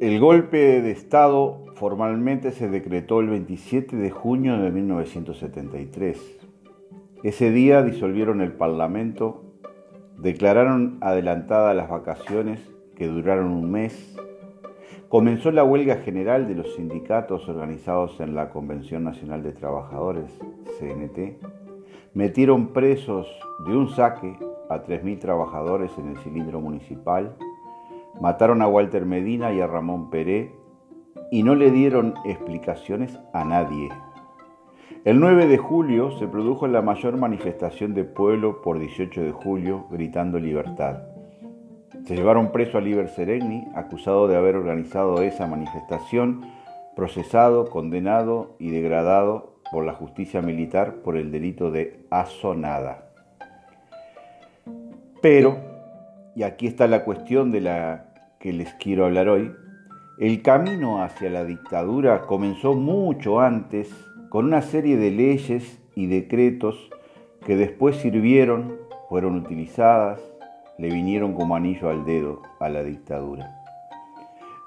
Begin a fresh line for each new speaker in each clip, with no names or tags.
El golpe de Estado formalmente se decretó el 27 de junio de 1973. Ese día disolvieron el Parlamento, declararon adelantadas las vacaciones que duraron un mes, comenzó la huelga general de los sindicatos organizados en la Convención Nacional de Trabajadores, CNT, metieron presos de un saque a 3.000 trabajadores en el cilindro municipal, Mataron a Walter Medina y a Ramón Peré y no le dieron explicaciones a nadie. El 9 de julio se produjo la mayor manifestación de pueblo por 18 de julio gritando libertad. Se llevaron preso a Liber Seregni, acusado de haber organizado esa manifestación, procesado, condenado y degradado por la justicia militar por el delito de asonada. Pero, y aquí está la cuestión de la que les quiero hablar hoy, el camino hacia la dictadura comenzó mucho antes con una serie de leyes y decretos que después sirvieron, fueron utilizadas, le vinieron como anillo al dedo a la dictadura.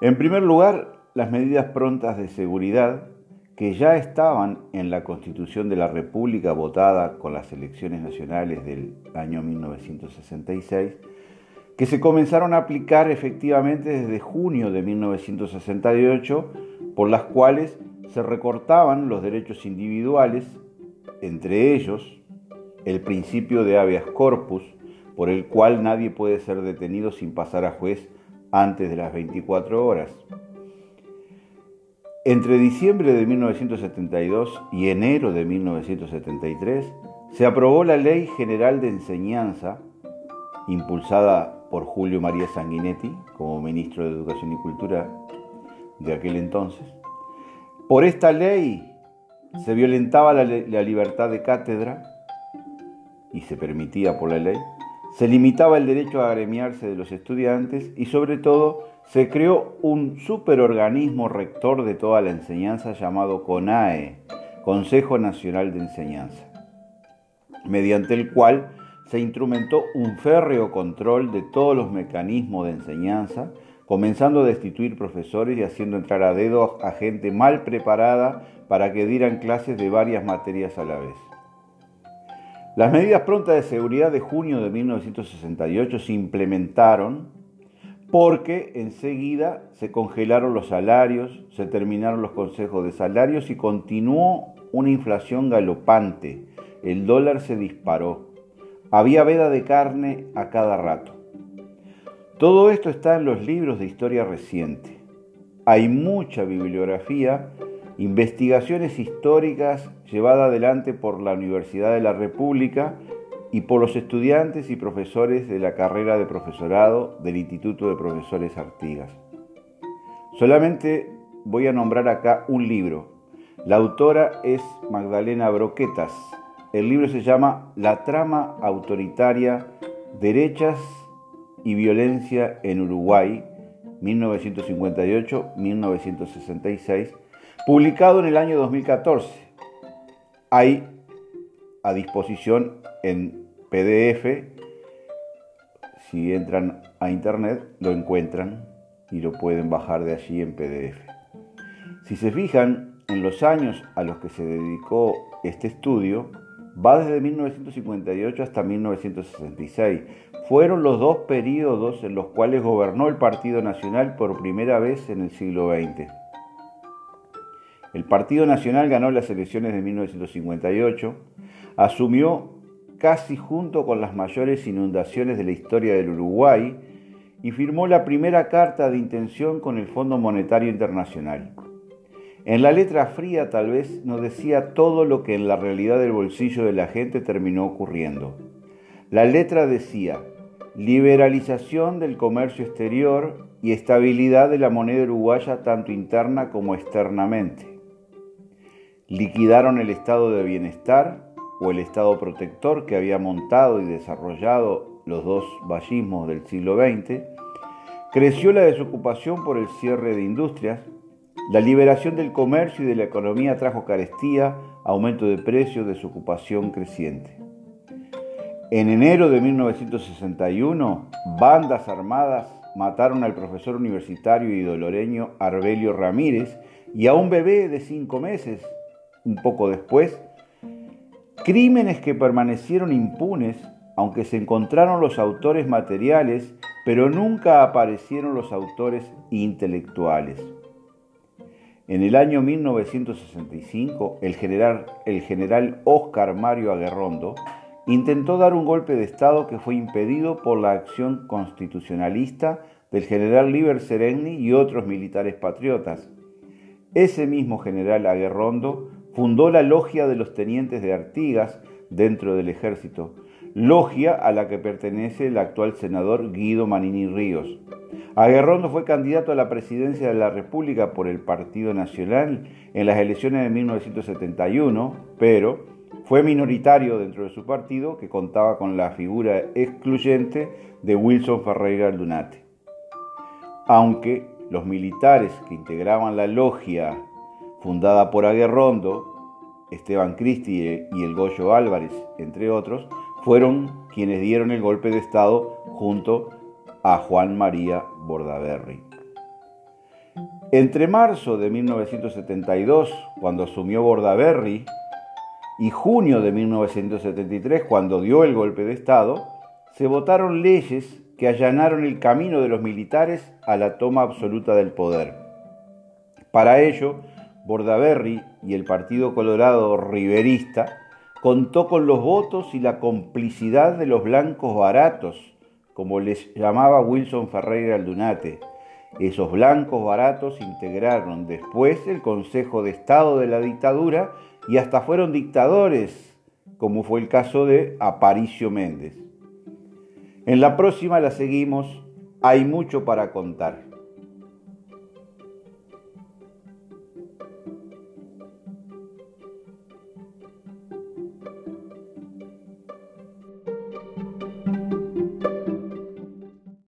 En primer lugar, las medidas prontas de seguridad que ya estaban en la Constitución de la República votada con las elecciones nacionales del año 1966 que se comenzaron a aplicar efectivamente desde junio de 1968, por las cuales se recortaban los derechos individuales, entre ellos el principio de habeas corpus, por el cual nadie puede ser detenido sin pasar a juez antes de las 24 horas. Entre diciembre de 1972 y enero de 1973 se aprobó la Ley General de Enseñanza, impulsada por Julio María Sanguinetti como ministro de Educación y Cultura de aquel entonces. Por esta ley se violentaba la, libertad de cátedra y se permitía por la ley, se limitaba el derecho a agremiarse de los estudiantes y sobre todo se creó un superorganismo rector de toda la enseñanza llamado CONAE, Consejo Nacional de Enseñanza, mediante el cual se instrumentó un férreo control de todos los mecanismos de enseñanza, comenzando a destituir profesores y haciendo entrar a dedo a gente mal preparada para que dieran clases de varias materias a la vez. Las medidas prontas de seguridad de junio de 1968 se implementaron porque enseguida se congelaron los salarios, se terminaron los consejos de salarios y continuó una inflación galopante. El dólar se disparó. Había veda de carne a cada rato. Todo esto está en los libros de historia reciente. Hay mucha bibliografía, investigaciones históricas llevadas adelante por la Universidad de la República y por los estudiantes y profesores de la carrera de profesorado del Instituto de Profesores Artigas. Solamente voy a nombrar acá un libro. La autora es Magdalena Broquetas, el libro se llama La trama autoritaria, derechas y violencia en Uruguay, 1958-1966, publicado en el año 2014. Hay a disposición en PDF, si entran a internet lo encuentran y lo pueden bajar de allí en PDF. Si se fijan en los años a los que se dedicó este estudio, va desde 1958 hasta 1966. Fueron los dos periodos en los cuales gobernó el Partido Nacional por primera vez en el siglo XX. El Partido Nacional ganó las elecciones de 1958, asumió casi junto con las mayores inundaciones de la historia del Uruguay y firmó la primera carta de intención con el Fondo Monetario Internacional. En la letra fría tal vez no decía todo lo que en la realidad del bolsillo de la gente terminó ocurriendo. La letra decía liberalización del comercio exterior y estabilidad de la moneda uruguaya tanto interna como externamente. Liquidaron el estado de bienestar o el estado protector que había montado y desarrollado los dos vallismos del siglo XX. Creció la desocupación por el cierre de industrias, la liberación del comercio y de la economía trajo carestía, aumento de precios, desocupación creciente. En enero de 1961, bandas armadas mataron al profesor universitario y doloreño Arbelio Ramírez y a un bebé de cinco meses un poco después, crímenes que permanecieron impunes aunque se encontraron los autores materiales, pero nunca aparecieron los autores intelectuales. En el año 1965, el general, Oscar Mario Aguerrondo intentó dar un golpe de Estado que fue impedido por la acción constitucionalista del general Liber Seregni y otros militares patriotas. Ese mismo general Aguerrondo fundó la Logia de los Tenientes de Artigas dentro del ejército, logia a la que pertenece el actual senador Guido Manini Ríos. Aguerrondo fue candidato a la presidencia de la República por el Partido Nacional en las elecciones de 1971, pero fue minoritario dentro de su partido que contaba con la figura excluyente de Wilson Ferreira Lunate. Aunque los militares que integraban la logia fundada por Aguerrondo, Esteban Cristi y el Goyo Álvarez, entre otros, fueron quienes dieron el golpe de Estado junto a Juan María Bordaberry. Entre marzo de 1972, cuando asumió Bordaberry, y junio de 1973, cuando dio el golpe de Estado, se votaron leyes que allanaron el camino de los militares a la toma absoluta del poder. Para ello, Bordaberry y el Partido Colorado Riverista contó con los votos y la complicidad de los blancos baratos, como les llamaba Wilson Ferreira Aldunate. Esos blancos baratos integraron después el Consejo de Estado de la dictadura y hasta fueron dictadores, como fue el caso de Aparicio Méndez. En la próxima la seguimos, hay mucho para contar.